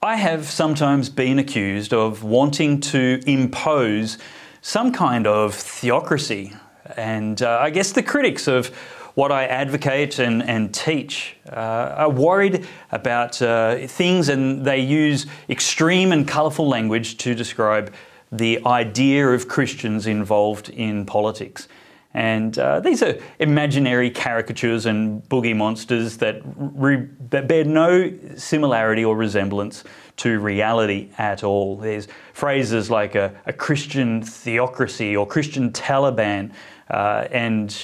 I have sometimes been accused of wanting to impose some kind of theocracy, and uh, I guess the critics of what I advocate and, and teach uh, are worried about uh, things and they use extreme and colourful language to describe the idea of Christians involved in politics. And uh, these are imaginary caricatures and boogie monsters that, re- that bear no similarity or resemblance to reality at all. There's phrases like a, a Christian theocracy or Christian Taliban uh, and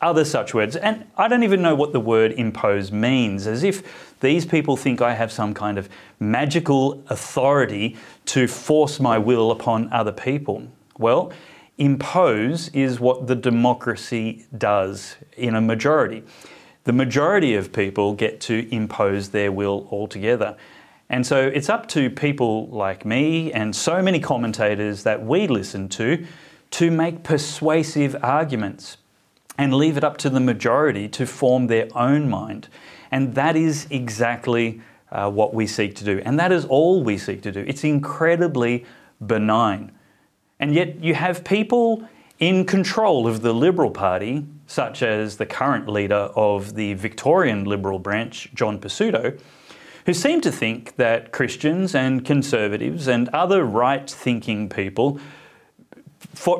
other such words. And I don't even know what the word impose means, as if these people think I have some kind of magical authority to force my will upon other people. Well, impose is what the democracy does in a majority. The majority of people get to impose their will altogether. And so it's up to people like me and so many commentators that we listen to to make persuasive arguments and leave it up to the majority to form their own mind. And that is exactly uh, what we seek to do. And that is all we seek to do. It's incredibly benign. And yet you have people in control of the Liberal Party, such as the current leader of the Victorian Liberal branch, John Pesutto, who seem to think that Christians and conservatives and other right thinking people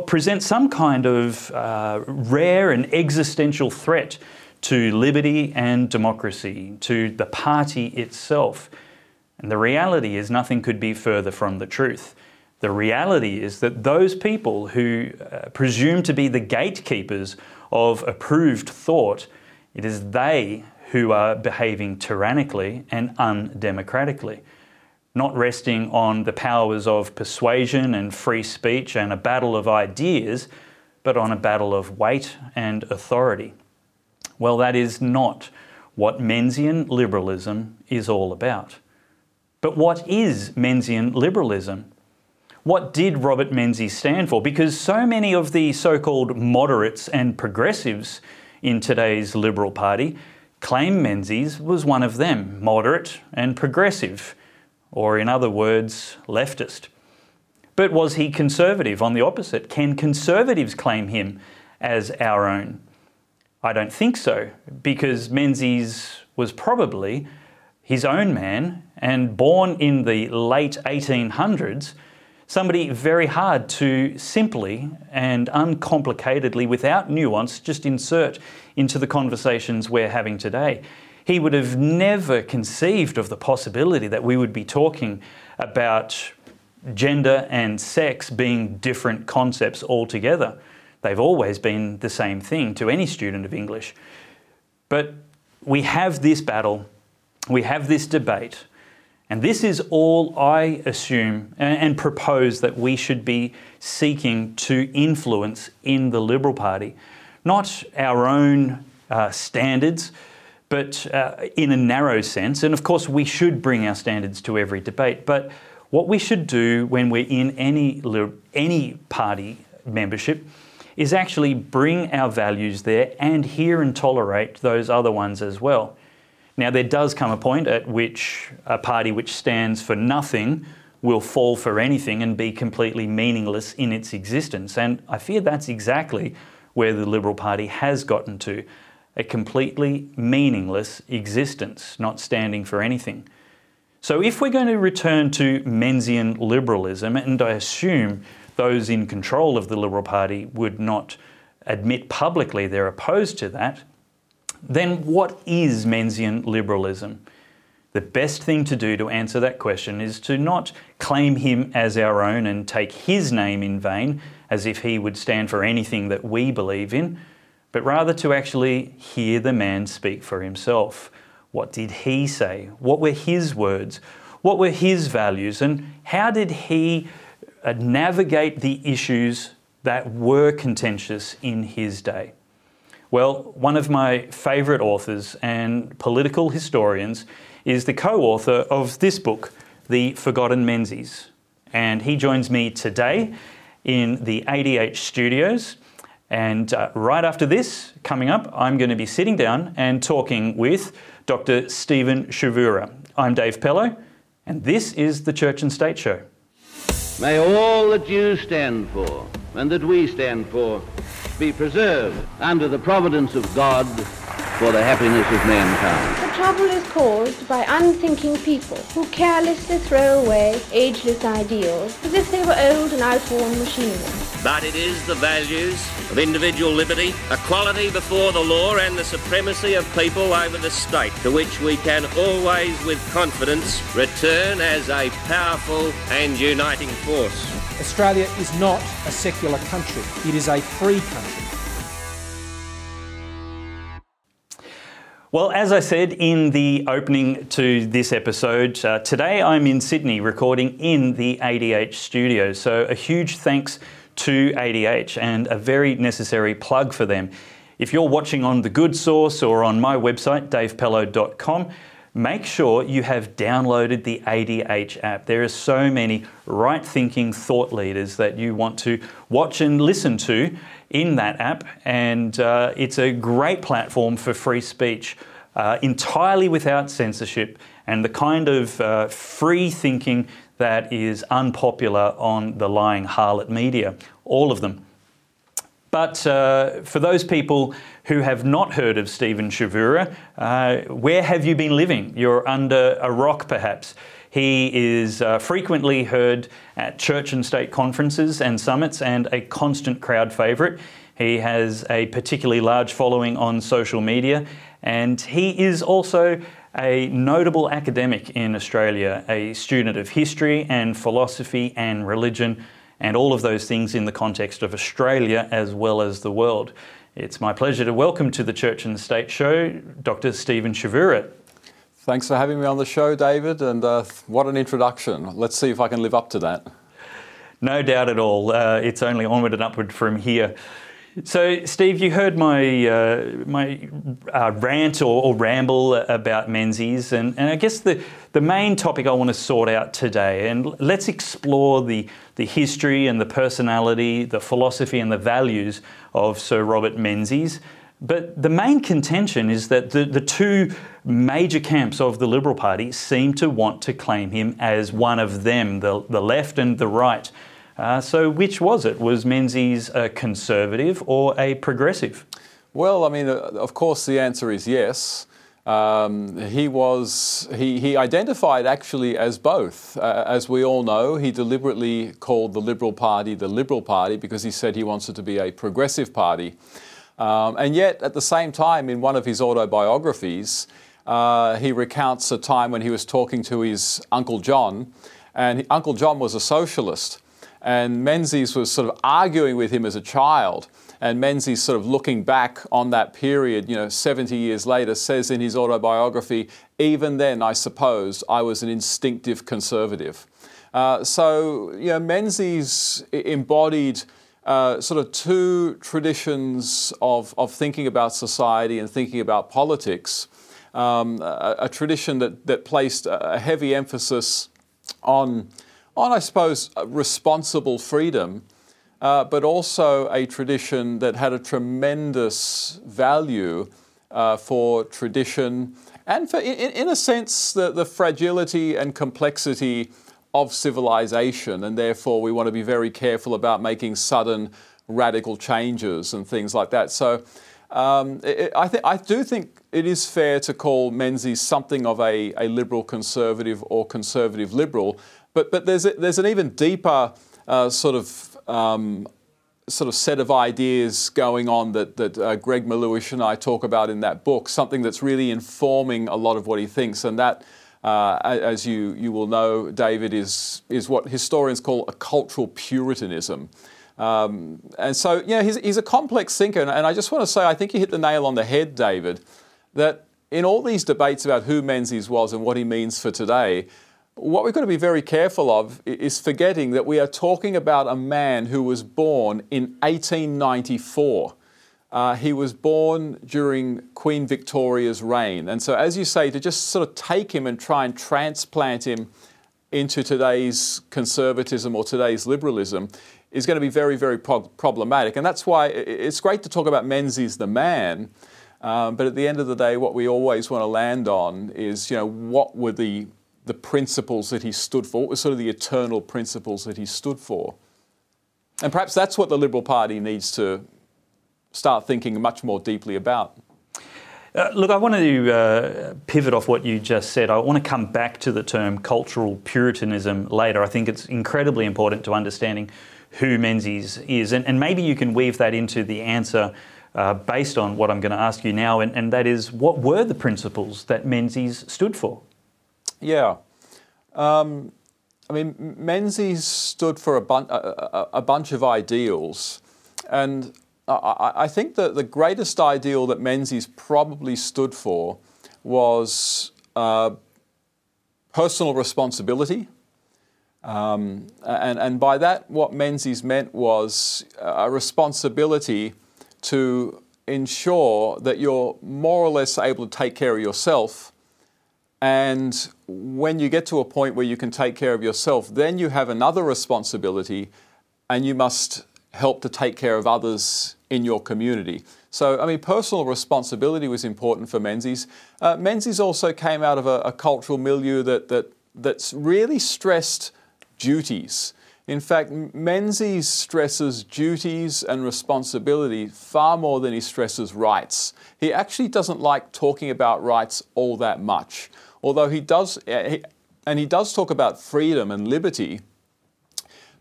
present some kind of uh, rare and existential threat to liberty and democracy, to the party itself. And the reality is, nothing could be further from the truth. The reality is that those people who uh, presume to be the gatekeepers of approved thought, it is they who are behaving tyrannically and undemocratically, not resting on the powers of persuasion and free speech and a battle of ideas, but on a battle of weight and authority. Well, that is not what Menzian liberalism is all about. But what is Menzian liberalism? What did Robert Menzies stand for? Because so many of the so called moderates and progressives in today's Liberal Party claim Menzies was one of them, moderate and progressive, or in other words, leftist. But was he conservative on the opposite? Can conservatives claim him as our own? I don't think so, because Menzies was probably his own man and born in the late 1800s somebody very hard to simply and uncomplicatedly, without nuance, just insert into the conversations we're having today. He would have never conceived of the possibility that we would be talking about gender and sex being different concepts altogether. They've always been the same thing to any student of English. But we have this battle, we have this debate and this is all I assume and propose that we should be seeking to influence in the Liberal Party. Not our own uh, standards, but uh, in a narrow sense. And of course, we should bring our standards to every debate. But what we should do when we're in any, any party membership is actually bring our values there and hear and tolerate those other ones as well. Now, there does come a point at which a party which stands for nothing will fall for anything and be completely meaningless in its existence. And I fear that's exactly where the Liberal Party has gotten to a completely meaningless existence, not standing for anything. So, if we're going to return to Menzian liberalism, and I assume those in control of the Liberal Party would not admit publicly they're opposed to that, then what is Menzian liberalism? The best thing to do to answer that question is to not claim him as our own and take his name in vain as if he would stand for anything that we believe in, but rather to actually hear the man speak for himself. What did he say? What were his words? What were his values? And how did he uh, navigate the issues that were contentious in his day? Well, one of my favourite authors and political historians is the co author of this book, The Forgotten Menzies. And he joins me today in the ADH studios. And uh, right after this, coming up, I'm going to be sitting down and talking with Dr. Stephen Chavura. I'm Dave Pellowe. And this is the Church and State Show. May all that you stand for and that we stand for be preserved under the providence of God for the happiness of mankind. The trouble is caused by unthinking people who carelessly throw away ageless ideals as if they were old and outworn machinery. But it is the values of individual liberty, equality before the law, and the supremacy of people over the state to which we can always, with confidence, return as a powerful and uniting force. Australia is not a secular country, it is a free country. Well, as I said in the opening to this episode, uh, today I'm in Sydney recording in the ADH studio. So, a huge thanks to ADH and a very necessary plug for them. If you're watching on The Good Sauce or on my website, davepellowe.com, make sure you have downloaded the ADH app. There are so many right thinking thought leaders that you want to watch and listen to in that app, and uh, it's a great platform for free speech, uh, entirely without censorship, and the kind of uh, free thinking that is unpopular on the lying harlot media, all of them. But uh, for those people who have not heard of Stephen Chavura, uh, where have you been living? You're under a rock, perhaps. He is uh, frequently heard at church and state conferences and summits and a constant crowd favourite. He has a particularly large following on social media and he is also a notable academic in Australia, a student of history and philosophy and religion and all of those things in the context of Australia as well as the world. It's my pleasure to welcome to the Church and State Show Dr. Stephen Chavura. Thanks for having me on the show, David, and uh, what an introduction. Let's see if I can live up to that. No doubt at all. Uh, it's only onward and upward from here. So, Steve, you heard my uh, my uh, rant or, or, ramble about Menzies, and, and I guess the, the main topic I want to sort out today, and let's explore the, the history and the personality, the philosophy and the values of Sir Robert Menzies. But the main contention is that the, the two major camps of the Liberal Party seem to want to claim him as one of them, the, the left and the right. Uh, so, which was it? Was Menzies a conservative or a progressive? Well, I mean, uh, of course, the answer is yes. Um, he was he, he identified actually as both. Uh, as we all know, he deliberately called the Liberal Party the Liberal Party because he said he wants it to be a progressive party. Um, and yet, at the same time, in one of his autobiographies, uh, he recounts a time when he was talking to his Uncle John, and Uncle John was a socialist. And Menzies was sort of arguing with him as a child. And Menzies, sort of looking back on that period, you know, 70 years later, says in his autobiography, even then, I suppose, I was an instinctive conservative. Uh, so, you know, Menzies embodied uh, sort of two traditions of, of thinking about society and thinking about politics. Um, a, a, tradition that, that placed a heavy emphasis on, on I suppose, responsible freedom, uh, but also a tradition that had a tremendous value uh, for tradition and for, in, in a sense, the, the fragility and complexity of civilization, and therefore we want to be very careful about making sudden radical changes and things like that. So um, it, I, th- I do think it is fair to call Menzies something of a, a liberal conservative or conservative liberal, but, but there's, a, there's an even deeper uh, sort of um, sort of set of ideas going on that, that uh, Greg Melleuish and I talk about in that book, something that's really informing a lot of what he thinks, and that uh, as you, you will know, David, is, is what historians call a cultural puritanism. Um, and so, yeah, he's, he's a complex thinker. And, and I just want to say, I think you hit the nail on the head, David, that in all these debates about who Menzies was and what he means for today, what we've got to be very careful of is forgetting that we are talking about a man who was born in 1894. Uh, he was born during Queen Victoria's reign. And so, as you say, to just sort of take him and try and transplant him into today's conservatism or today's liberalism is going to be very, very pro- problematic. And that's why it's great to talk about Menzies the man. Um, but at the end of the day, what we always want to land on is, you know, what were the, the principles that he stood for? What were sort of the eternal principles that he stood for? And perhaps that's what the Liberal Party needs to start thinking much more deeply about. Uh, look, I want to uh, pivot off what you just said. I want to come back to the term cultural puritanism later. I think it's incredibly important to understanding who Menzies is. And, and maybe you can weave that into the answer uh, based on what I'm going to ask you now, and, and, that is what were the principles that Menzies stood for? Yeah. Um, I mean, Menzies stood for a, bun- a, a bunch of ideals. And I, I think that the greatest ideal that Menzies probably stood for was uh, personal responsibility. Um, and, and by that, what Menzies meant was a responsibility to ensure that you're more or less able to take care of yourself. And when you get to a point where you can take care of yourself, then you have another responsibility and you must help to take care of others in your community. So, I mean, personal responsibility was important for Menzies. Uh, Menzies also came out of a, a cultural milieu that, that, that's really stressed duties. In fact, Menzies stresses duties and responsibility far more than he stresses rights. He actually doesn't like talking about rights all that much, although he does, and he does talk about freedom and liberty.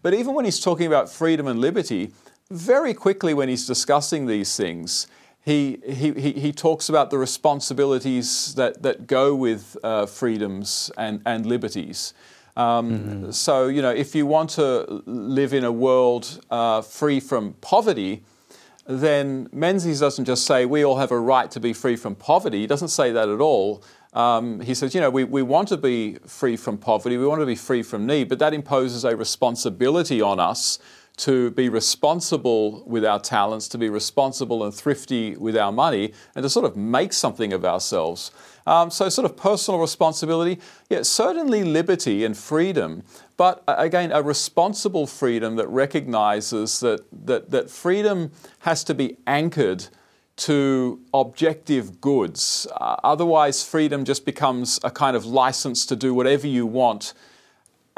But even when he's talking about freedom and liberty, very quickly when he's discussing these things, he, he, he, he talks about the responsibilities that, that go with uh, freedoms and, and liberties. Um, mm-hmm. So, you know, if you want to live in a world uh, free from poverty, then Menzies doesn't just say we all have a right to be free from poverty. He doesn't say that at all. Um, he says, you know, we, we want to be free from poverty, we want to be free from need, but that imposes a responsibility on us to be responsible with our talents, to be responsible and thrifty with our money, and to sort of make something of ourselves. Um, so, sort of personal responsibility, yeah, certainly liberty and freedom, but again, a responsible freedom that recognizes that, that, that freedom has to be anchored to objective goods. Uh, otherwise, freedom just becomes a kind of license to do whatever you want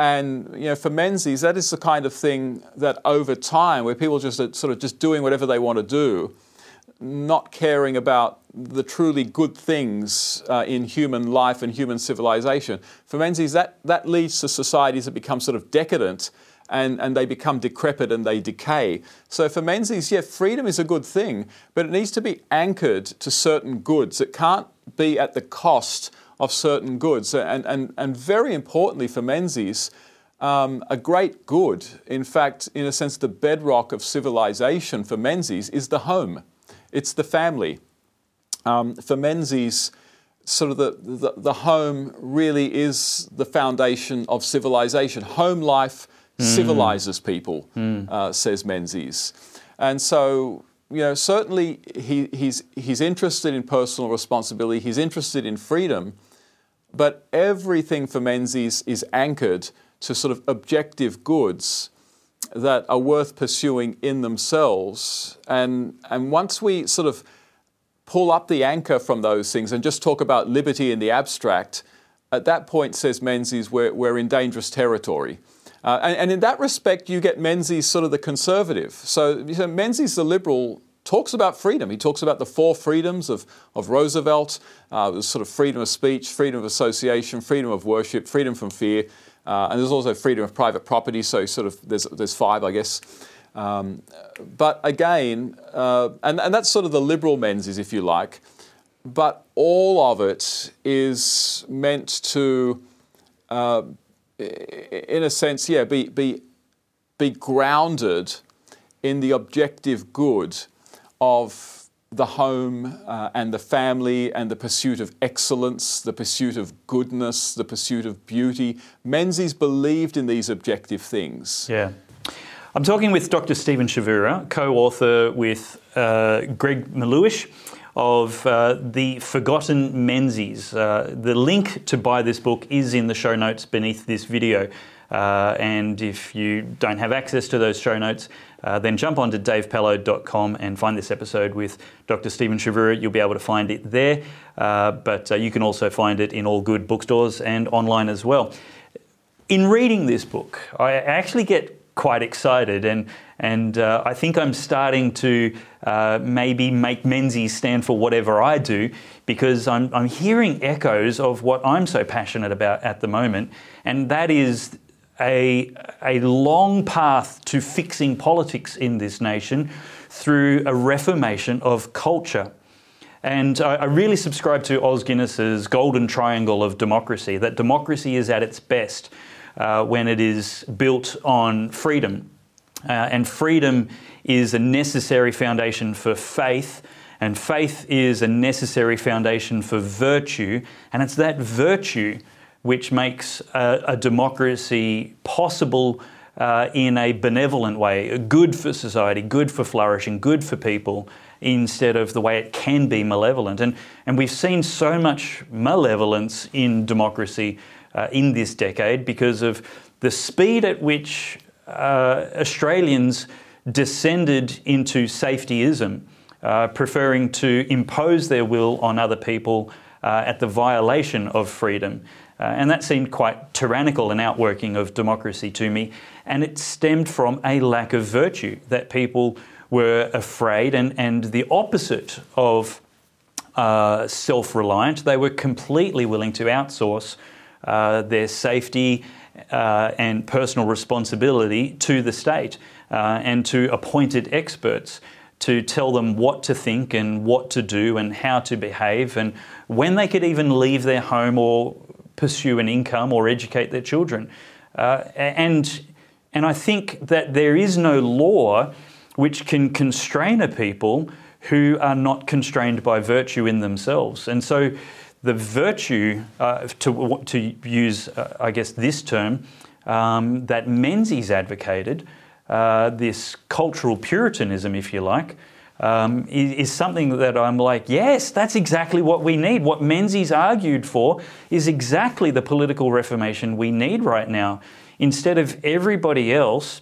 and you know, for Menzies, that is the kind of thing that over time, where people just are sort of just doing whatever they want to do, not caring about the truly good things uh, in human life and human civilization. For Menzies, that, that leads to societies that become sort of decadent and, and they become decrepit and they decay. So for Menzies, yeah, freedom is a good thing, but it needs to be anchored to certain goods. It can't be at the cost of certain goods. And, and, and very importantly for Menzies, um, a great good, in fact, in a sense, the bedrock of civilization for Menzies is the home, it's the family. Um, for Menzies, sort of the, the, the, home really is the foundation of civilization. Home life civilizes people, mm. uh, says Menzies. And so, you know, certainly he, he's, he's interested in personal responsibility, he's interested in freedom, but everything for Menzies is anchored to sort of objective goods that are worth pursuing in themselves. And, and once we sort of pull up the anchor from those things and just talk about liberty in the abstract, at that point, says Menzies, we're, we're in dangerous territory. Uh, and, and, in that respect, you get Menzies sort of the conservative. So, you know, Menzies, the liberal, talks about freedom. He talks about the four freedoms of, of Roosevelt, uh, sort of freedom of speech, freedom of association, freedom of worship, freedom from fear, uh, and there's also freedom of private property. So sort of there's there's five, I guess. Um, but again, uh, and and that's sort of the liberal Menzies, if you like. But all of it is meant to, uh, in a sense, yeah, be be be grounded in the objective good of the home uh, and the family and the pursuit of excellence, the pursuit of goodness, the pursuit of beauty. Menzies believed in these objective things. Yeah. I'm talking with Dr. Stephen Chavura, co author with uh, Greg Melleuish of uh, The Forgotten Menzies. Uh, the link to buy this book is in the show notes beneath this video. Uh, and if you don't have access to those show notes, uh, then jump onto davepellowe.com and find this episode with Dr. Stephen Chavura. You'll be able to find it there, uh, but uh, you can also find it in all good bookstores and online as well. In reading this book, I actually get quite excited, and and uh, I think I'm starting to uh, maybe make Menzies stand for whatever I do because I'm I'm hearing echoes of what I'm so passionate about at the moment, and that is a, a long path to fixing politics in this nation through a reformation of culture. And I, I really subscribe to Os Guinness's golden triangle of democracy that democracy is at its best uh, when it is built on freedom. Uh, and freedom is a necessary foundation for faith, and faith is a necessary foundation for virtue. And it's that virtue which makes a, a democracy possible uh, in a benevolent way, good for society, good for flourishing, good for people, instead of the way it can be malevolent. And, and we've seen so much malevolence in democracy uh, in this decade because of the speed at which uh, Australians descended into safetyism, uh, preferring to impose their will on other people uh, at the violation of freedom. Uh, and that seemed quite tyrannical an outworking of democracy to me. And it stemmed from a lack of virtue, that people were afraid and, and the opposite of uh, self reliant. They were completely willing to outsource uh, their safety uh, and personal responsibility to the state uh, and to appointed experts to tell them what to think and what to do and how to behave and when they could even leave their home or pursue an income or educate their children. Uh, and, and I think that there is no law which can constrain a people who are not constrained by virtue in themselves. And so the virtue, uh, to, to use, uh, I guess, this term, um, that Menzies advocated, uh, this cultural puritanism, if you like, um, is, is, something that I'm like, yes, that's exactly what we need. What Menzies argued for is exactly the political reformation we need right now. Instead of everybody else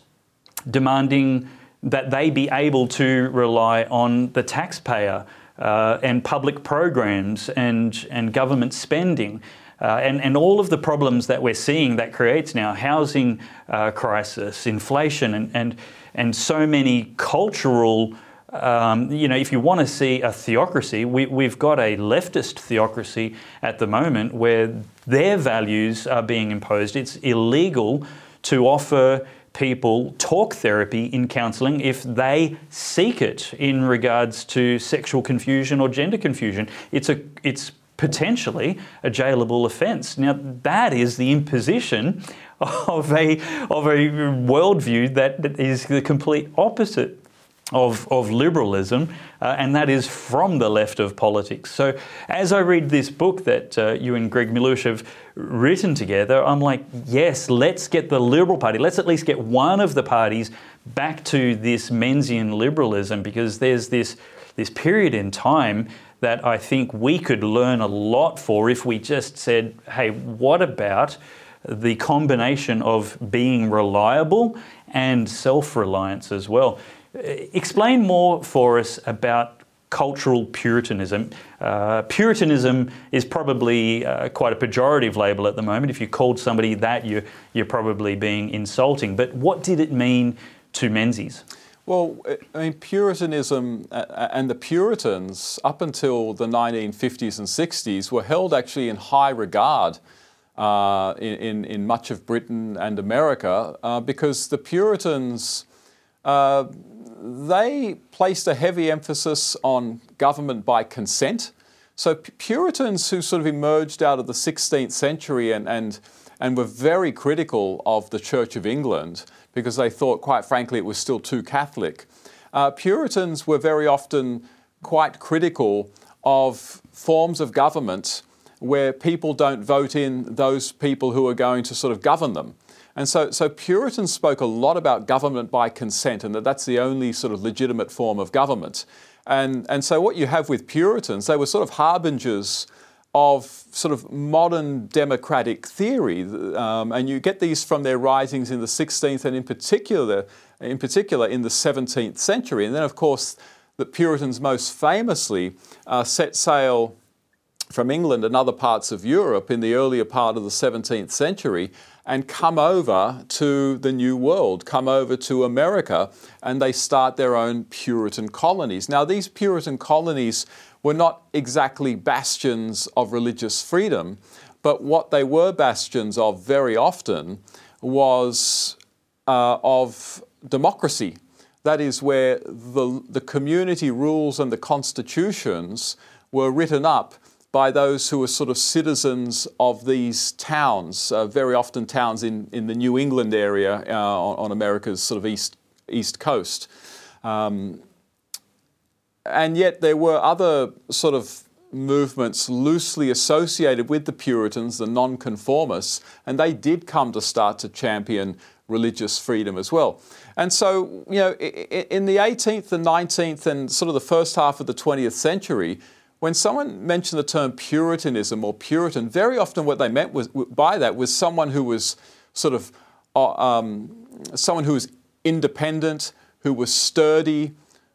demanding that they be able to rely on the taxpayer uh, and public programs and, and government spending. Uh, and, and all of the problems that we're seeing that creates now housing uh, crisis, inflation, and, and, and so many cultural um, you know, if you want to see a theocracy, we, have got a leftist theocracy at the moment where their values are being imposed. It's illegal to offer people talk therapy in counselling if they seek it in regards to sexual confusion or gender confusion. It's a it's potentially a jailable offence. Now that is the imposition of a of a worldview that is the complete opposite of, of liberalism, uh, and that is from the left of politics. So, as I read this book that uh, you and Greg Melleuish have written together, I'm like, yes, let's get the Liberal Party, let's at least get one of the parties back to this Menzian liberalism because there's this, this period in time that I think we could learn a lot for if we just said, hey, what about the combination of being reliable and self reliance as well? Explain more for us about cultural Puritanism. Uh, Puritanism is probably uh, quite a pejorative label at the moment. If you called somebody that, you're, you're probably being insulting. But what did it mean to Menzies? Well, I mean, Puritanism and the Puritans, up until the 1950s and 60s, were held actually in high regard uh, in, in, much of Britain and America uh, because the Puritans uh, they placed a heavy emphasis on government by consent. So Puritans who sort of emerged out of the 16th century and, and, and were very critical of the Church of England because they thought, quite frankly, it was still too Catholic. Uh, Puritans were very often quite critical of forms of government where people don't vote in those people who are going to sort of govern them. And so, so Puritans spoke a lot about government by consent and that that's the only sort of legitimate form of government. And, and so what you have with Puritans, they were sort of harbingers of sort of modern democratic theory, um, and you get these from their writings in the 16th and in particular, in particular in the 17th century. And then, of course, the Puritans most famously uh, set sail from England and other parts of Europe in the earlier part of the 17th century and come over to the New World, come over to America, and they start their own Puritan colonies. Now, these Puritan colonies were not exactly bastions of religious freedom, but what they were bastions of very often was uh, of democracy. That is, where the, the community rules and the constitutions were written up by those who were sort of citizens of these towns, uh, very often towns in, in the New England area uh, on, on, America's sort of east, east coast. Um, and yet there were other sort of movements loosely associated with the Puritans, the nonconformists, and they did come to start to champion religious freedom as well. And so, you know, in the 18th and 19th and sort of the first half of the 20th century, when someone mentioned the term Puritanism or Puritan, very often what they meant was, by that was someone who was sort of uh, um, someone who was independent, who was sturdy,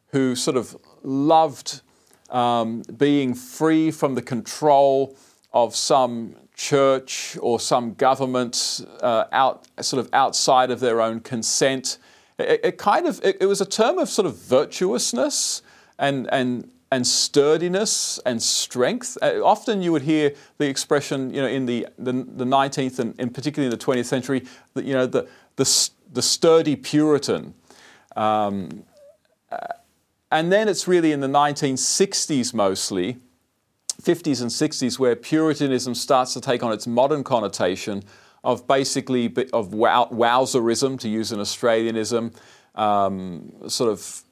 who sort of loved um, being free from the control of some church or some government uh, out, sort of outside of their own consent. It, it kind of it, it, was a term of sort of virtuousness and and and sturdiness and strength. Uh, often you would hear the expression, you know, in the, the, the 19th and, and, particularly in the 20th century, that, you know, the, the, the sturdy Puritan. Um, uh, and then it's really in the 1960s mostly, 50s and 60s, where Puritanism starts to take on its modern connotation of basically of wow, wowserism, to use an Australianism, um, sort of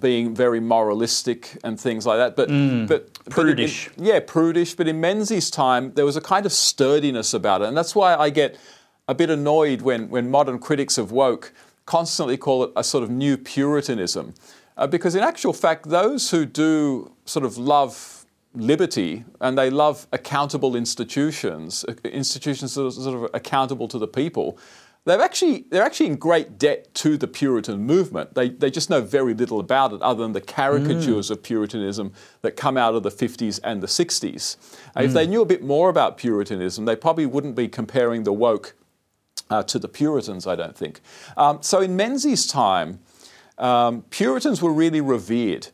being very moralistic and things like that. But mm, but prudish. But in, yeah, prudish. But in Menzies' time, there was a kind of sturdiness about it, and that's why I get a bit annoyed when when modern critics of woke constantly call it a sort of new Puritanism, uh, because in actual fact, those who do sort of love liberty and they love accountable institutions, uh, institutions that are sort of accountable to the people they've actually, they're actually in great debt to the Puritan movement. They, they just know very little about it other than the caricatures mm. of Puritanism that come out of the 50s and the 60s. Mm. If they knew a bit more about Puritanism, they probably wouldn't be comparing the woke uh, to the Puritans, I don't think. Um, so in Menzies' time, um, Puritans were really revered.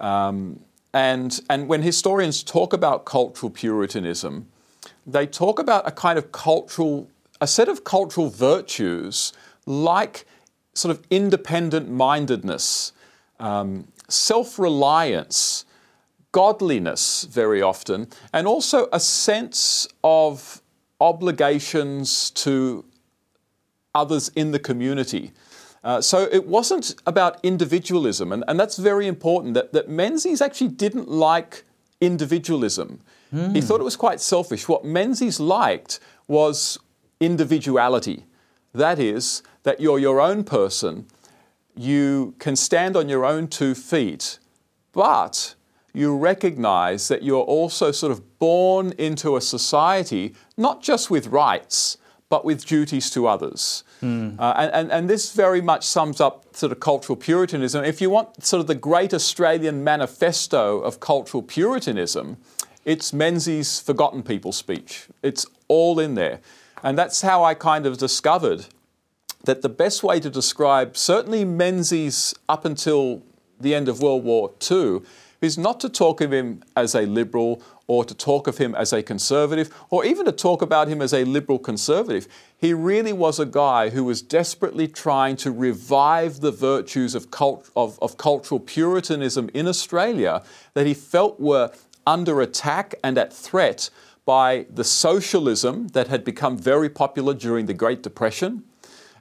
Um, and, and when historians talk about cultural Puritanism, they talk about a kind of cultural a set of cultural virtues like sort of independent mindedness, um, self reliance, godliness, very often, and also a sense of obligations to others in the community. Uh, so it wasn't about individualism, and, and that's very important that, that Menzies actually didn't like individualism. Mm. He thought it was quite selfish. What Menzies liked was individuality. That is, that you're your own person, you can stand on your own two feet, but you recognize that you're also sort of born into a society, not just with rights, but with duties to others. Mm. Uh, and, and, and, this very much sums up sort of cultural Puritanism. If you want sort of the great Australian manifesto of cultural Puritanism, it's Menzies' Forgotten People speech. It's all in there. And that's how I kind of discovered that the best way to describe, certainly Menzies up until the end of World War II, is not to talk of him as a liberal or to talk of him as a conservative or even to talk about him as a liberal conservative. He really was a guy who was desperately trying to revive the virtues of, cult- of, of cultural Puritanism in Australia that he felt were under attack and at threat by the socialism that had become very popular during the Great Depression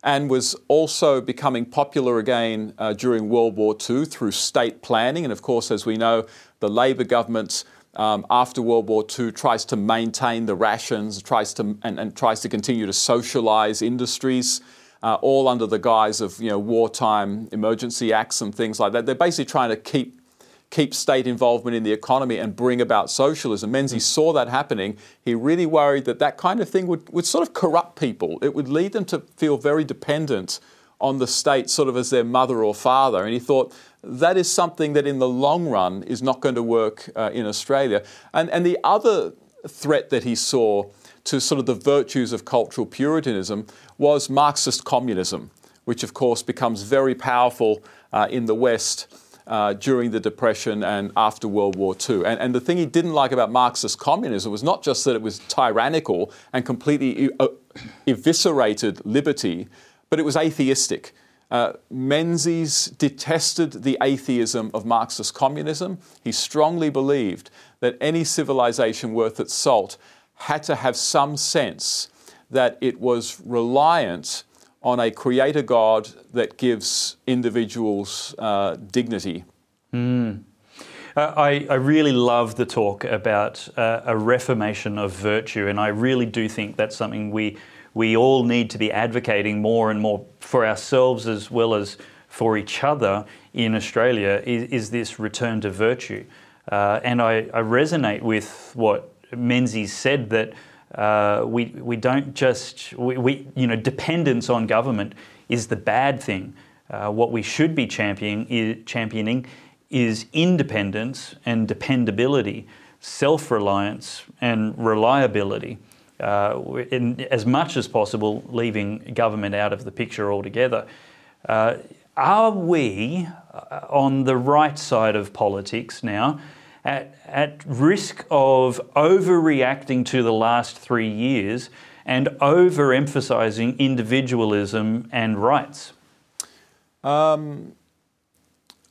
and was also becoming popular again uh, during World War II through state planning. And of course, as we know, the Labor government um, after World War II tries to maintain the rations, tries to and, and tries to continue to socialise industries. Uh, all under the guise of you know wartime emergency acts and things like that. They're basically trying to keep keep state involvement in the economy and bring about socialism. Menzies saw that happening. He really worried that that kind of thing would, would sort of corrupt people. It would lead them to feel very dependent on the state, sort of as their mother or father. And he thought that is something that in the long run is not going to work uh, in Australia. And, and the other threat that he saw to sort of the virtues of cultural Puritanism was Marxist communism, which of course becomes very powerful uh, in the West uh, during the Depression and after World War II. And, and, the thing he didn't like about Marxist communism was not just that it was tyrannical and completely e- eviscerated liberty, but it was atheistic. Uh, Menzies detested the atheism of Marxist communism. He strongly believed that any civilization worth its salt had to have some sense that it was reliant on a creator God that gives individuals uh, dignity. Mm. I, I, really love the talk about uh, a reformation of virtue, and I really do think that's something we, we all need to be advocating more and more for ourselves as well as for each other in Australia is, is this return to virtue. Uh, and I, I, resonate with what Menzies said that uh, we, we don't just, we, we, you know, dependence on government is the bad thing. Uh, what we should be championing is, championing is independence and dependability, self reliance and reliability. Uh, in, as much as possible, leaving government out of the picture altogether. Uh, are we uh, on the right side of politics now? At, at risk of overreacting to the last three years and overemphasizing individualism and rights? Um,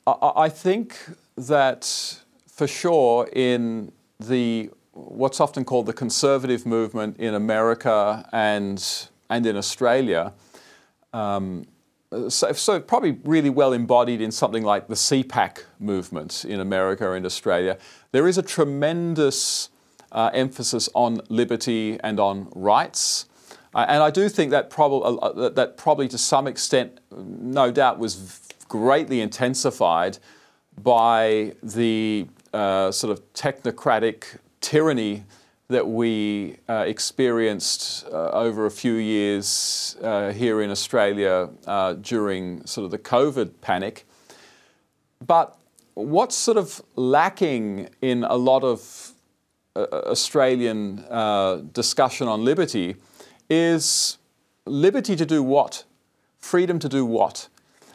I, I think that for sure in the what's often called the conservative movement in America and and in Australia, um, so, so, probably really well embodied in something like the CPAC movement in America and Australia. There is a tremendous uh, emphasis on liberty and on rights. Uh, and I do think that, prob- uh, uh that probably to some extent, no doubt, was greatly intensified by the uh, sort of technocratic tyranny that we uh, experienced uh, over a few years uh, here in Australia uh, during sort of the COVID panic. But what's sort of lacking in a lot of uh, Australian uh, discussion on liberty is liberty to do what? Freedom to do what?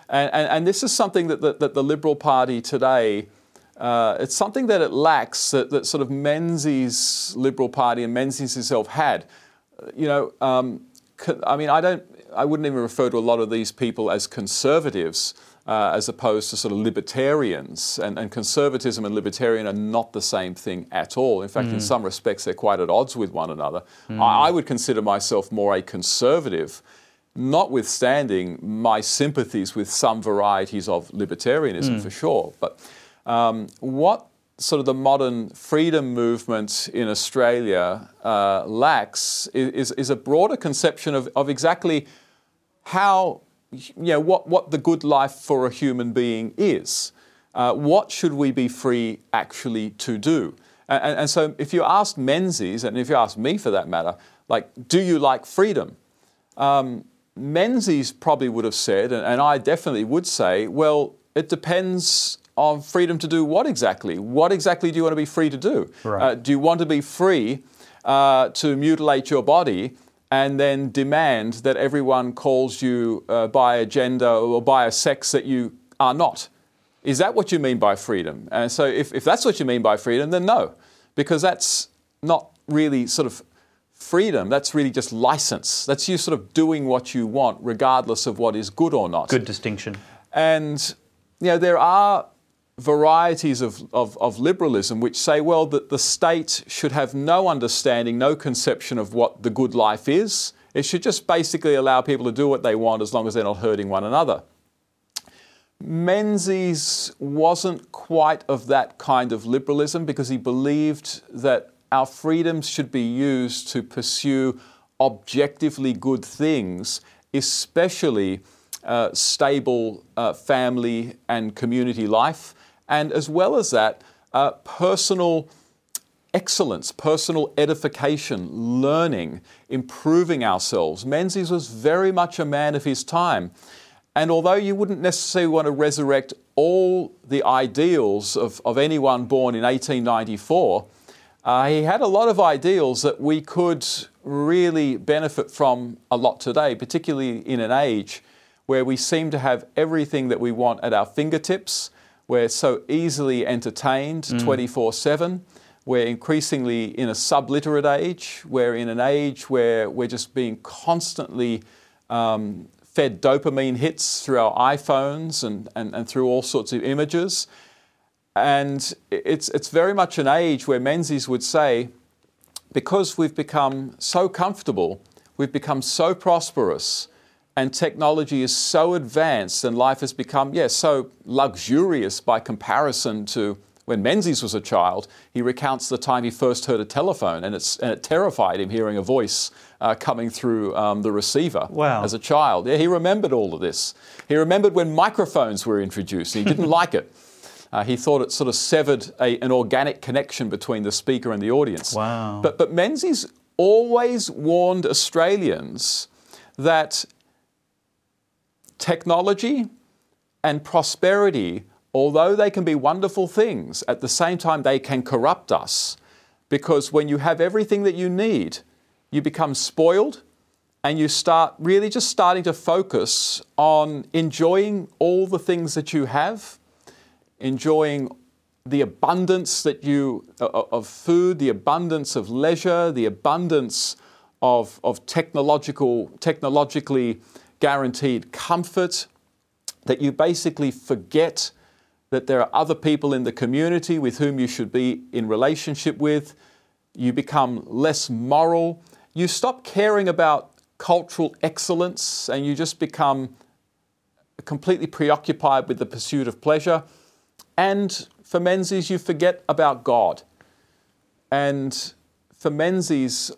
And, and, and this is something that the, that the Liberal Party today uh, it's something that it lacks that, that, sort of Menzies Liberal Party and Menzies himself had. Uh, you know, um, I mean, I don't, I wouldn't even refer to a lot of these people as conservatives. Uh, as opposed to sort of libertarians. And, and, conservatism and libertarian are not the same thing at all. In fact, mm. in some respects, they're quite at odds with one another. Mm. I, I, would consider myself more a conservative, notwithstanding my sympathies with some varieties of libertarianism mm. for sure. But um, what sort of the modern freedom movement in Australia uh, lacks is, is, a broader conception of, of exactly how, you know, what, what the good life for a human being is. Uh, what should we be free actually to do? And, and, so if you ask Menzies, and if you ask me for that matter, like, do you like freedom? Um, Menzies probably would have said, and, and I definitely would say, well, it depends of freedom to do what exactly? What exactly do you want to be free to do? Right. Uh, do you want to be free uh, to mutilate your body and then demand that everyone calls you uh, by a gender or by a sex that you are not? Is that what you mean by freedom? And so, if, if that's what you mean by freedom, then no, because that's not really sort of freedom. That's really just license. That's you sort of doing what you want, regardless of what is good or not. Good distinction. And you know, there are varieties of, of, of, liberalism which say, well, that the state should have no understanding, no conception of what the good life is. It should just basically allow people to do what they want as long as they're not hurting one another. Menzies wasn't quite of that kind of liberalism because he believed that our freedoms should be used to pursue objectively good things, especially uh, stable uh, family and community life and as well as that, uh, personal excellence, personal edification, learning, improving ourselves. Menzies was very much a man of his time. And although you wouldn't necessarily want to resurrect all the ideals of, of anyone born in 1894, uh, he had a lot of ideals that we could really benefit from a lot today, particularly in an age where we seem to have everything that we want at our fingertips. We're so easily entertained 24 mm. 7. We're increasingly in a subliterate age. We're in an age where we're just being constantly um, fed dopamine hits through our iPhones and, and, and through all sorts of images. And it's, it's very much an age where Menzies would say, because we've become so comfortable, we've become so prosperous, and technology is so advanced and life has become, yes, yeah, so luxurious by comparison to when Menzies was a child, he recounts the time he first heard a telephone, and, and it terrified him hearing a voice uh, coming through um, the receiver wow. as a child. Yeah, he remembered all of this. He remembered when microphones were introduced, he didn't like it. Uh, he thought it sort of severed a, an organic connection between the speaker and the audience. Wow. But, but Menzies always warned Australians that technology and prosperity, although they can be wonderful things, at the same time they can corrupt us. Because when you have everything that you need, you become spoiled and you start really just starting to focus on enjoying all the things that you have, enjoying the abundance that you of food, the abundance of leisure, the abundance of, of technological, technologically guaranteed comfort, that you basically forget that there are other people in the community with whom you should be in relationship with. You become less moral. You stop caring about cultural excellence and you just become completely preoccupied with the pursuit of pleasure. And for Menzies, you forget about God. And for Menzies,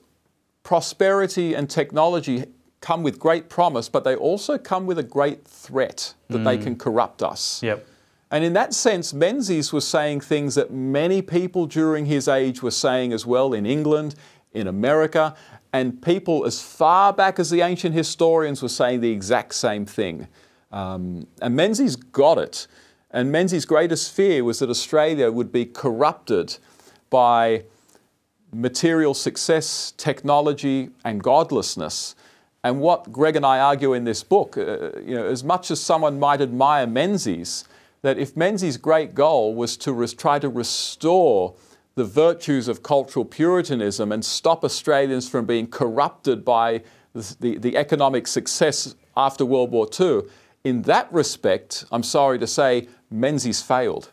prosperity and technology come with great promise, but they also come with a great threat that mm. they can corrupt us. Yep. And in that sense, Menzies was saying things that many people during his age were saying as well in England, in America, and people as far back as the ancient historians were saying the exact same thing. Um, and Menzies got it. And Menzies' greatest fear was that Australia would be corrupted by material success, technology, and godlessness. And what Greg and I argue in this book, uh, you know, as much as someone might admire Menzies, that if Menzies' great goal was to res- try to restore the virtues of cultural Puritanism and stop Australians from being corrupted by the, the, the economic success after World War II, in that respect, I'm sorry to say, Menzies failed.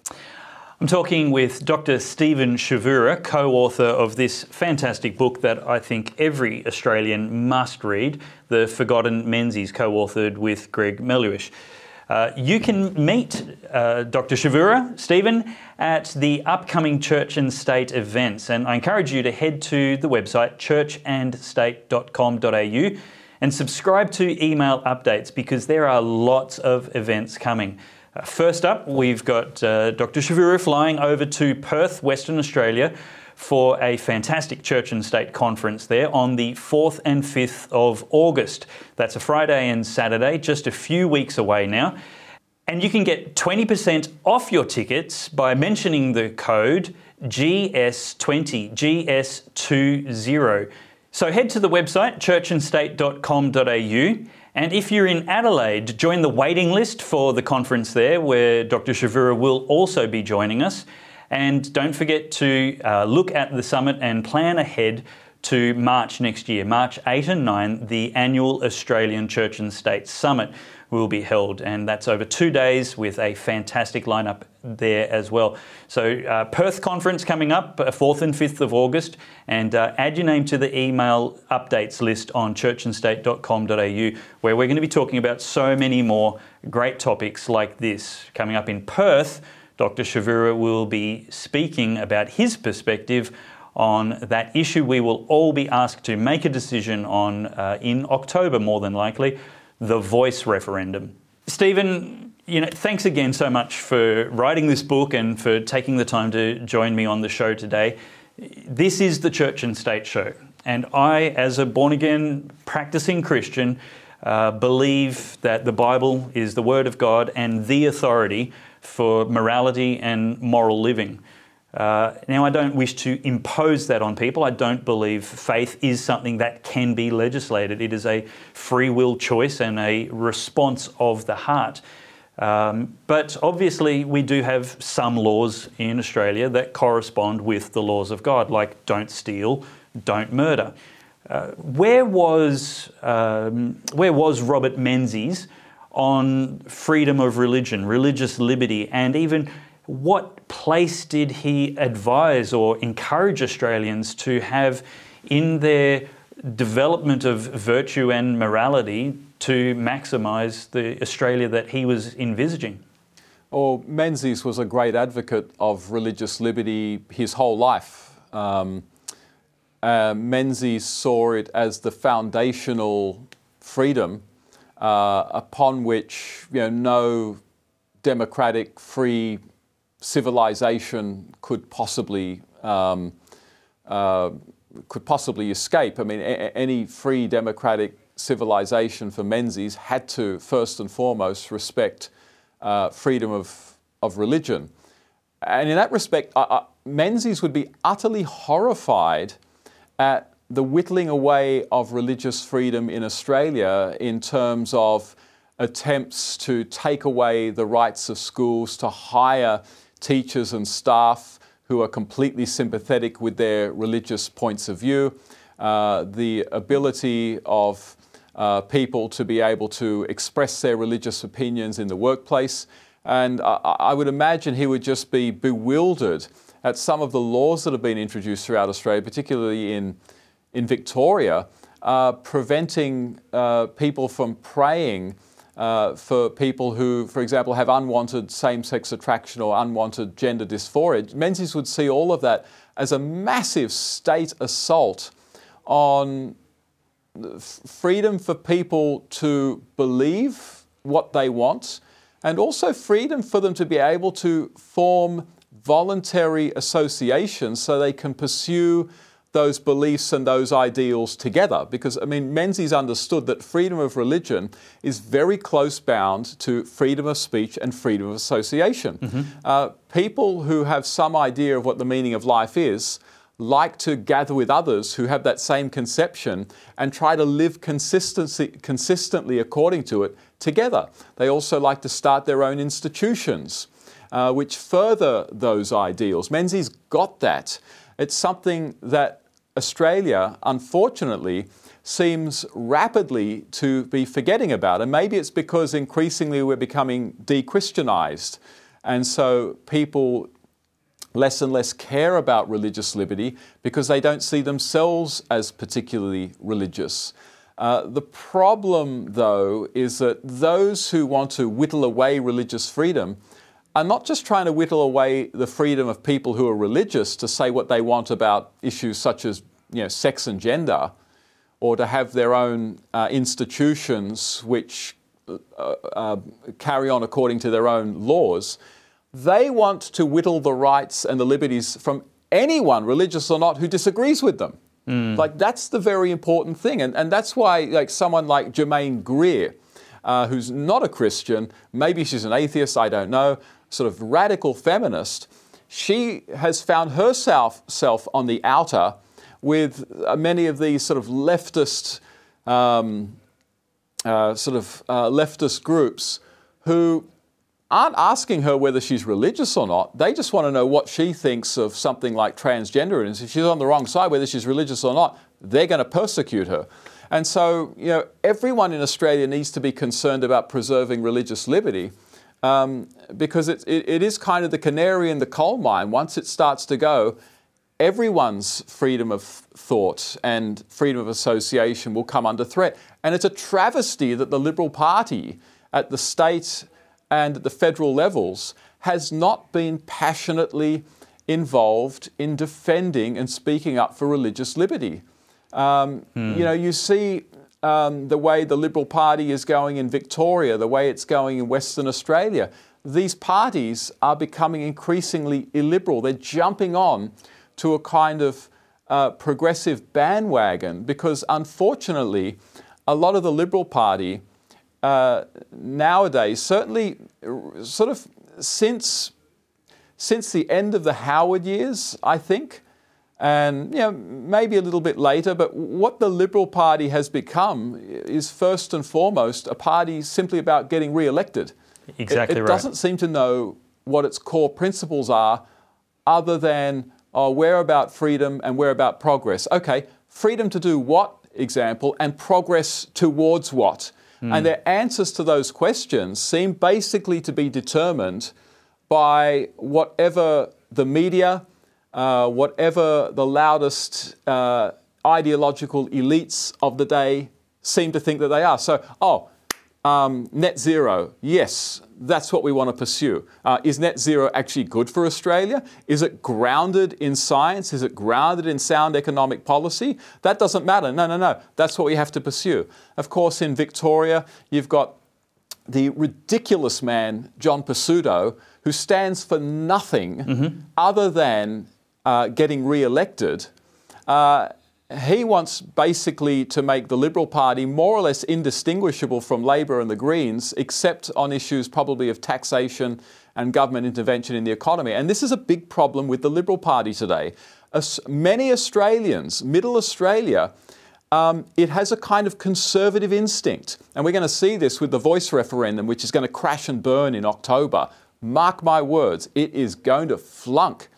I'm talking with Dr. Stephen Chavura, co author of this fantastic book that I think every Australian must read The Forgotten Menzies, co authored with Greg Melleuish. Uh, you can meet uh, Dr. Chavura, Stephen, at the upcoming Church and State events. And I encourage you to head to the website churchandstate.com.au and subscribe to email updates because there are lots of events coming. First up, we've got uh, Dr. Chavura flying over to Perth, Western Australia for a fantastic church and state conference there on the 4th and 5th of August. That's a Friday and Saturday, just a few weeks away now. And you can get 20% off your tickets by mentioning the code GS20, GS20. So head to the website churchandstate.com.au and if you're in Adelaide, join the waiting list for the conference there, where Dr. Chavura will also be joining us. And don't forget to uh, look at the summit and plan ahead to March next year, March 8 and 9, the annual Australian Church and State Summit will be held, and that's over two days with a fantastic lineup there as well. So, uh, Perth conference coming up, 4th uh, and 5th of August, and uh, add your name to the email updates list on churchandstate.com.au, where we're going to be talking about so many more great topics like this. Coming up in Perth, Dr. Chavura will be speaking about his perspective on that issue we will all be asked to make a decision on uh, in October, more than likely the voice referendum. Stephen, you know, thanks again so much for writing this book and for taking the time to join me on the show today. This is the Church and State Show, and I, as a born again practicing Christian, uh, believe that the Bible is the Word of God and the authority for morality and moral living. Uh, now, I don't wish to impose that on people. I don't believe faith is something that can be legislated. It is a free will choice and a response of the heart. Um, but obviously, we do have some laws in Australia that correspond with the laws of God, like don't steal, don't murder. Uh, where was um, where was Robert Menzies on freedom of religion, religious liberty, and even what place did he advise or encourage Australians to have in their development of virtue and morality to maximise the Australia that he was envisaging? Well, Menzies was a great advocate of religious liberty his whole life. Um, uh, Menzies saw it as the foundational freedom uh, upon which you know, no democratic, free civilization could possibly um, uh, could possibly escape. I mean, a- any free democratic civilization for Menzies had to first and foremost respect uh, freedom of of religion, and in that respect, Menzies would be utterly horrified at the whittling away of religious freedom in Australia in terms of attempts to take away the rights of schools to hire teachers and staff who are completely sympathetic with their religious points of view, uh, the ability of uh, people to be able to express their religious opinions in the workplace. And I, I would imagine he would just be bewildered at some of the laws that have been introduced throughout Australia, particularly in, in Victoria, uh, preventing uh, people from praying uh, for people who, for example, have unwanted same sex attraction or unwanted gender dysphoria. Menzies would see all of that as a massive state assault on freedom for people to believe what they want and also freedom for them to be able to form voluntary associations so they can pursue those beliefs and those ideals together. Because, I mean, Menzies understood that freedom of religion is very close bound to freedom of speech and freedom of association. Mm-hmm. Uh, people who have some idea of what the meaning of life is like to gather with others who have that same conception and try to live consistently according to it together. They also like to start their own institutions. Uh, which further those ideals. Menzies got that. It's something that Australia, unfortunately, seems rapidly to be forgetting about. And maybe it's because increasingly we're becoming de Christianized. And so people less and less care about religious liberty because they don't see themselves as particularly religious. Uh, the problem, though, is that those who want to whittle away religious freedom are not just trying to whittle away the freedom of people who are religious to say what they want about issues such as you know, sex and gender, or to have their own uh, institutions which uh, uh, carry on according to their own laws. They want to whittle the rights and the liberties from anyone, religious or not, who disagrees with them. Mm. Like that's the very important thing, and and that's why like someone like Germaine Greer, uh, who's not a Christian, maybe she's an atheist, I don't know, sort of radical feminist, she has found herself self on the outer with uh, many of these sort of leftist, um, uh, sort of uh, leftist groups who aren't asking her whether she's religious or not. They just want to know what she thinks of something like transgender. And if she's on the wrong side, whether she's religious or not, they're going to persecute her. And so, you know, everyone in Australia needs to be concerned about preserving religious liberty um, because it, it, it is kind of the canary in the coal mine. Once it starts to go, everyone's freedom of thought and freedom of association will come under threat. And it's a travesty that the Liberal Party at the state and at the federal levels has not been passionately involved in defending and speaking up for religious liberty. Um, hmm. You know, you see um, the way the Liberal Party is going in Victoria, the way it's going in Western Australia. These parties are becoming increasingly illiberal. They're jumping on to a kind of uh, progressive bandwagon because, unfortunately, a lot of the Liberal Party uh, nowadays, certainly sort of since, since the end of the Howard years, I think, and you know, maybe a little bit later, but what the Liberal Party has become is first and foremost a party simply about getting re elected. Exactly it, it right. doesn't seem to know what its core principles are other than oh, we're about freedom and we're about progress. Okay, freedom to do what, example, and progress towards what? Mm. And their answers to those questions seem basically to be determined by whatever the media, uh, whatever the loudest uh, ideological elites of the day seem to think that they are. So, oh, um, net zero, yes, that's what we want to pursue. Uh, is net zero actually good for Australia? Is it grounded in science? Is it grounded in sound economic policy? That doesn't matter. No, no, no. That's what we have to pursue. Of course, in Victoria, you've got the ridiculous man, John Pesutto, who stands for nothing mm-hmm. other than uh, getting re elected. Uh, he wants basically to make the Liberal Party more or less indistinguishable from Labor and the Greens, except on issues probably of taxation and government intervention in the economy. And this is a big problem with the Liberal Party today. As many Australians, middle Australia, um, it has a kind of conservative instinct. And we're going to see this with the voice referendum, which is going to crash and burn in October. Mark my words, it is going to flunk.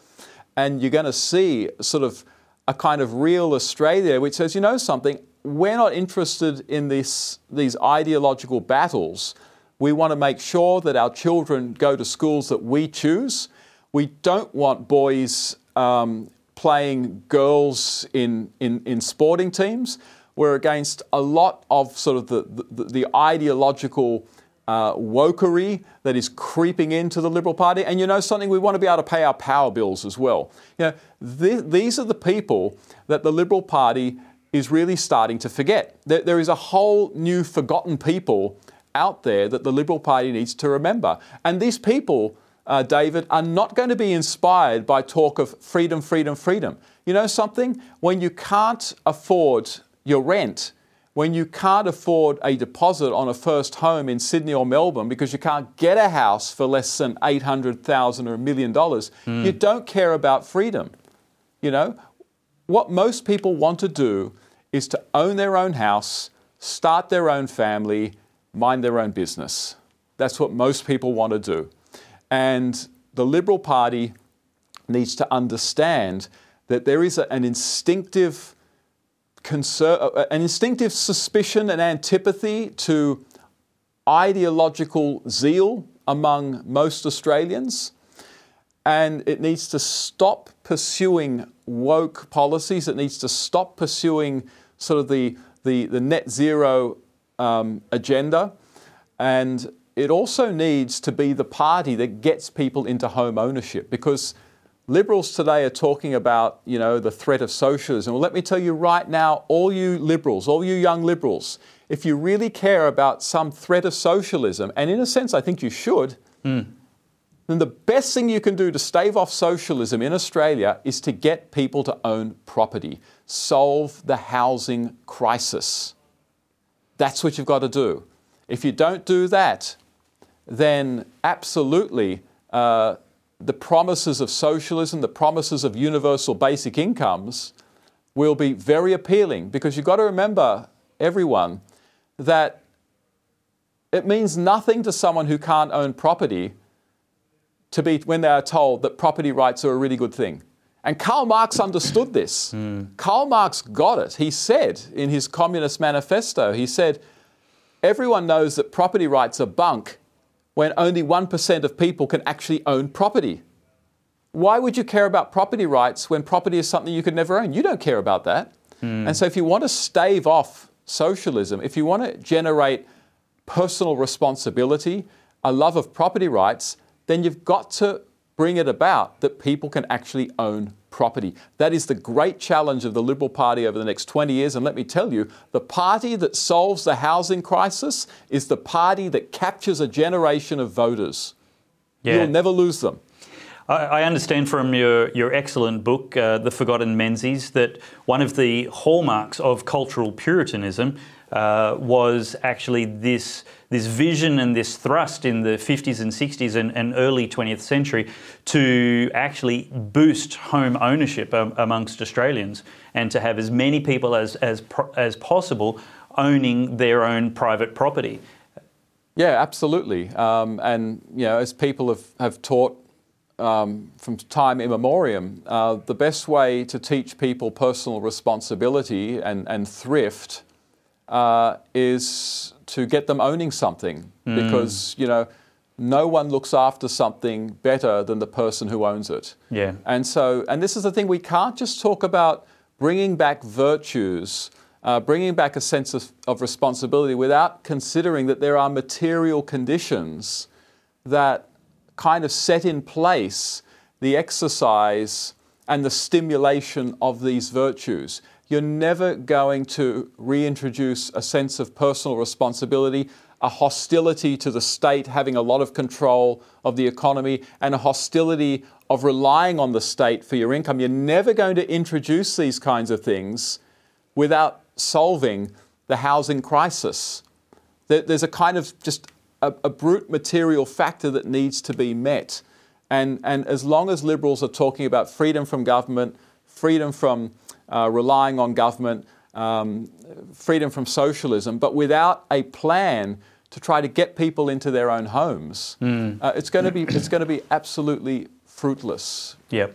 And you're going to see sort of a kind of real Australia which says, you know something, we're not interested in this, these ideological battles. We want to make sure that our children go to schools that we choose. We don't want boys um, playing girls in, in, in sporting teams. We're against a lot of sort of the, the, the ideological uh, wokery that is creeping into the Liberal Party. And you know something, we want to be able to pay our power bills as well. You know, th- these are the people that the Liberal Party is really starting to forget. There, there is a whole new forgotten people out there that the Liberal Party needs to remember. And these people, uh, David, are not going to be inspired by talk of freedom, freedom, freedom. You know something? When you can't afford your rent, when you can't afford a deposit on a first home in Sydney or Melbourne because you can't get a house for less than 800,000 or a million dollars, mm. you don't care about freedom. You know, what most people want to do is to own their own house, start their own family, mind their own business. That's what most people want to do. And the Liberal Party needs to understand that there is a, an instinctive concern, uh, uh, an instinctive suspicion and antipathy to ideological zeal among most Australians. And it needs to stop pursuing woke policies. It needs to stop pursuing sort of the, the, the net zero um, agenda. And it also needs to be the party that gets people into home ownership because Liberals today are talking about, you know, the threat of socialism. Well, let me tell you right now, all you liberals, all you young liberals, if you really care about some threat of socialism, and in a sense I think you should, mm. then the best thing you can do to stave off socialism in Australia is to get people to own property, solve the housing crisis. That's what you've got to do. If you don't do that, then absolutely uh, the promises of socialism, the promises of universal basic incomes will be very appealing because you've got to remember, everyone, that it means nothing to someone who can't own property to be when they are told that property rights are a really good thing. And Karl Marx understood this. Mm. Karl Marx got it. He said in his Communist Manifesto, he said, everyone knows that property rights are bunk when only 1% of people can actually own property. Why would you care about property rights when property is something you could never own? You don't care about that. Mm. And so, if you want to stave off socialism, if you want to generate personal responsibility, a love of property rights, then you've got to bring it about that people can actually own property. That is the great challenge of the Liberal Party over the next 20 years. And let me tell you, the party that solves the housing crisis is the party that captures a generation of voters. Yeah. You'll never lose them. I understand from your, your excellent book, uh, The Forgotten Menzies, that one of the hallmarks of cultural Puritanism uh, was actually this, this vision and this thrust in the 50s and 60s and, and early 20th century to actually boost home ownership um, amongst Australians and to have as many people as, as, as possible owning their own private property. Yeah, absolutely. Um, and you know, as people have, have taught um, from time immemorial, uh, the best way to teach people personal responsibility and, and thrift uh, is to get them owning something, because you know, no one looks after something better than the person who owns it. Yeah. And so, and this is the thing, we can't just talk about bringing back virtues, uh, bringing back a sense of, of responsibility without considering that there are material conditions that kind of set in place the exercise and the stimulation of these virtues. You're never going to reintroduce a sense of personal responsibility, a hostility to the state having a lot of control of the economy, and a hostility of relying on the state for your income. You're never going to introduce these kinds of things without solving the housing crisis. There's a kind of just a, a brute material factor that needs to be met. And, and as long as Liberals are talking about freedom from government, freedom from uh, relying on government, um, freedom from socialism, but without a plan to try to get people into their own homes, uh, it's going to be it's going to be absolutely fruitless. Yep.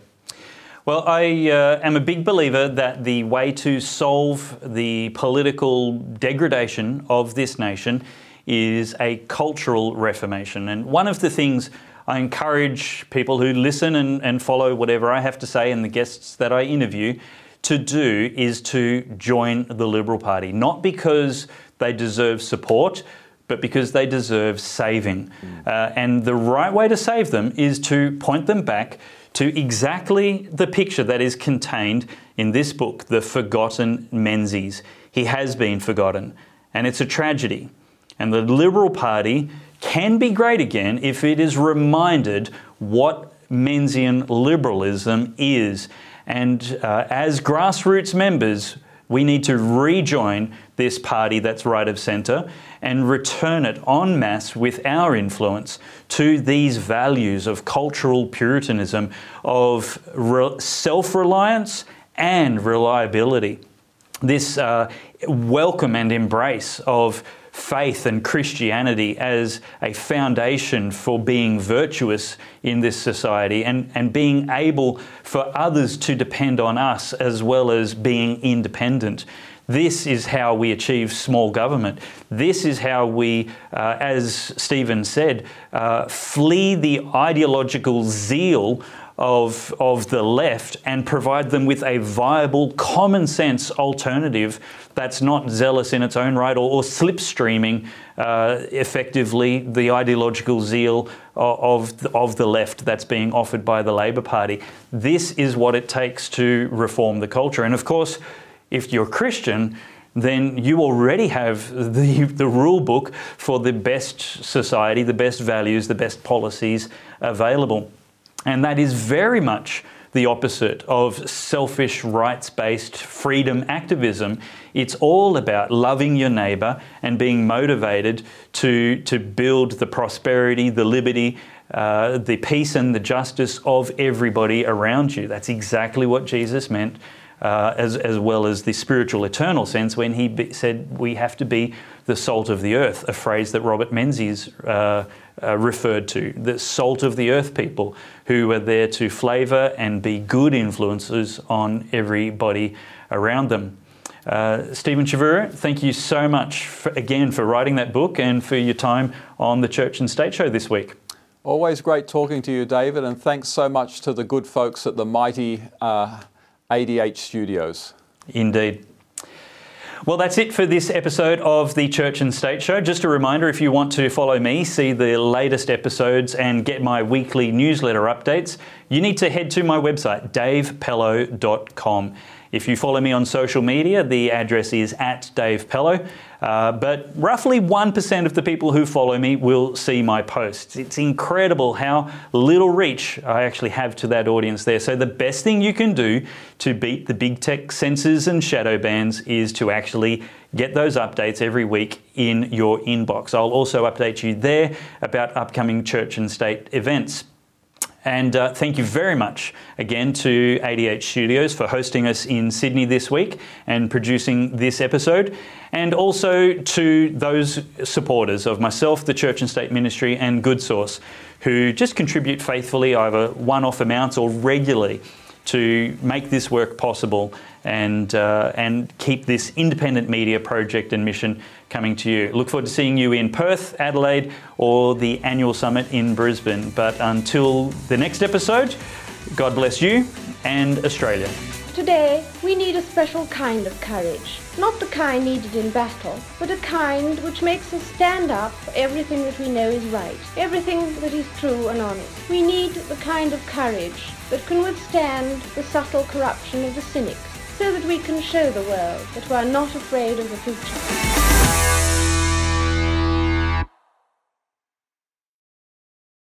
Well, I uh, am a big believer that the way to solve the political degradation of this nation is a cultural reformation. And one of the things I encourage people who listen and, and follow whatever I have to say and the guests that I interview to do is to join the Liberal Party, not because they deserve support, but because they deserve saving. Uh, and the right way to save them is to point them back to exactly the picture that is contained in this book, The Forgotten Menzies. He has been forgotten, and it's a tragedy. And the Liberal Party can be great again if it is reminded what Menzian liberalism is. And uh, as grassroots members, we need to rejoin this party that's right of centre and return it en masse with our influence to these values of cultural puritanism, of re- self reliance and reliability. This uh, welcome and embrace of faith and Christianity as a foundation for being virtuous in this society and, and being able for others to depend on us as well as being independent. This is how we achieve small government. This is how we, uh, as Stephen said, uh, flee the ideological zeal of, of the left and provide them with a viable, common sense alternative that's not zealous in its own right or, or slipstreaming uh, effectively the ideological zeal of, of, of the left that's being offered by the Labor Party. This is what it takes to reform the culture. And of course, if you're Christian, then you already have the, the rule book for the best society, the best values, the best policies available. And that is very much the opposite of selfish, rights based freedom activism. It's all about loving your neighbour and being motivated to, to build the prosperity, the liberty, uh, the peace, and the justice of everybody around you. That's exactly what Jesus meant. Uh, as, as well as the spiritual eternal sense when he be, said we have to be the salt of the earth, a phrase that Robert Menzies uh, uh, referred to. The salt of the earth people who are there to flavour and be good influences on everybody around them. Uh, Stephen Chavura, thank you so much for, again for writing that book and for your time on the Church and State Show this week. Always great talking to you, David, and thanks so much to the good folks at the mighty uh, ADH Studios. Indeed. Well, that's it for this episode of the Church and State Show. Just a reminder if you want to follow me, see the latest episodes, and get my weekly newsletter updates, you need to head to my website, davepellowe.com. If you follow me on social media, the address is at Dave Pellowe. Uh, but roughly 1% of the people who follow me will see my posts. It's incredible how little reach I actually have to that audience there. So, the best thing you can do to beat the big tech censors and shadow bans is to actually get those updates every week in your inbox. I'll also update you there about upcoming church and state events. And uh, thank you very much again to ADH Studios for hosting us in Sydney this week and producing this episode. And also to those supporters of myself, the Church and State Ministry, and Good Sauce, who just contribute faithfully, either one off amounts or regularly, to make this work possible and, uh, and keep this independent media project and mission coming to you. Look forward to seeing you in Perth, Adelaide, or the annual summit in Brisbane. But until the next episode, God bless you and Australia. Today, we need a special kind of courage. Not the kind needed in battle, but a kind which makes us stand up for everything that we know is right, everything that is true and honest. We need the kind of courage that can withstand the subtle corruption of the cynics, so that we can show the world that we are not afraid of the future.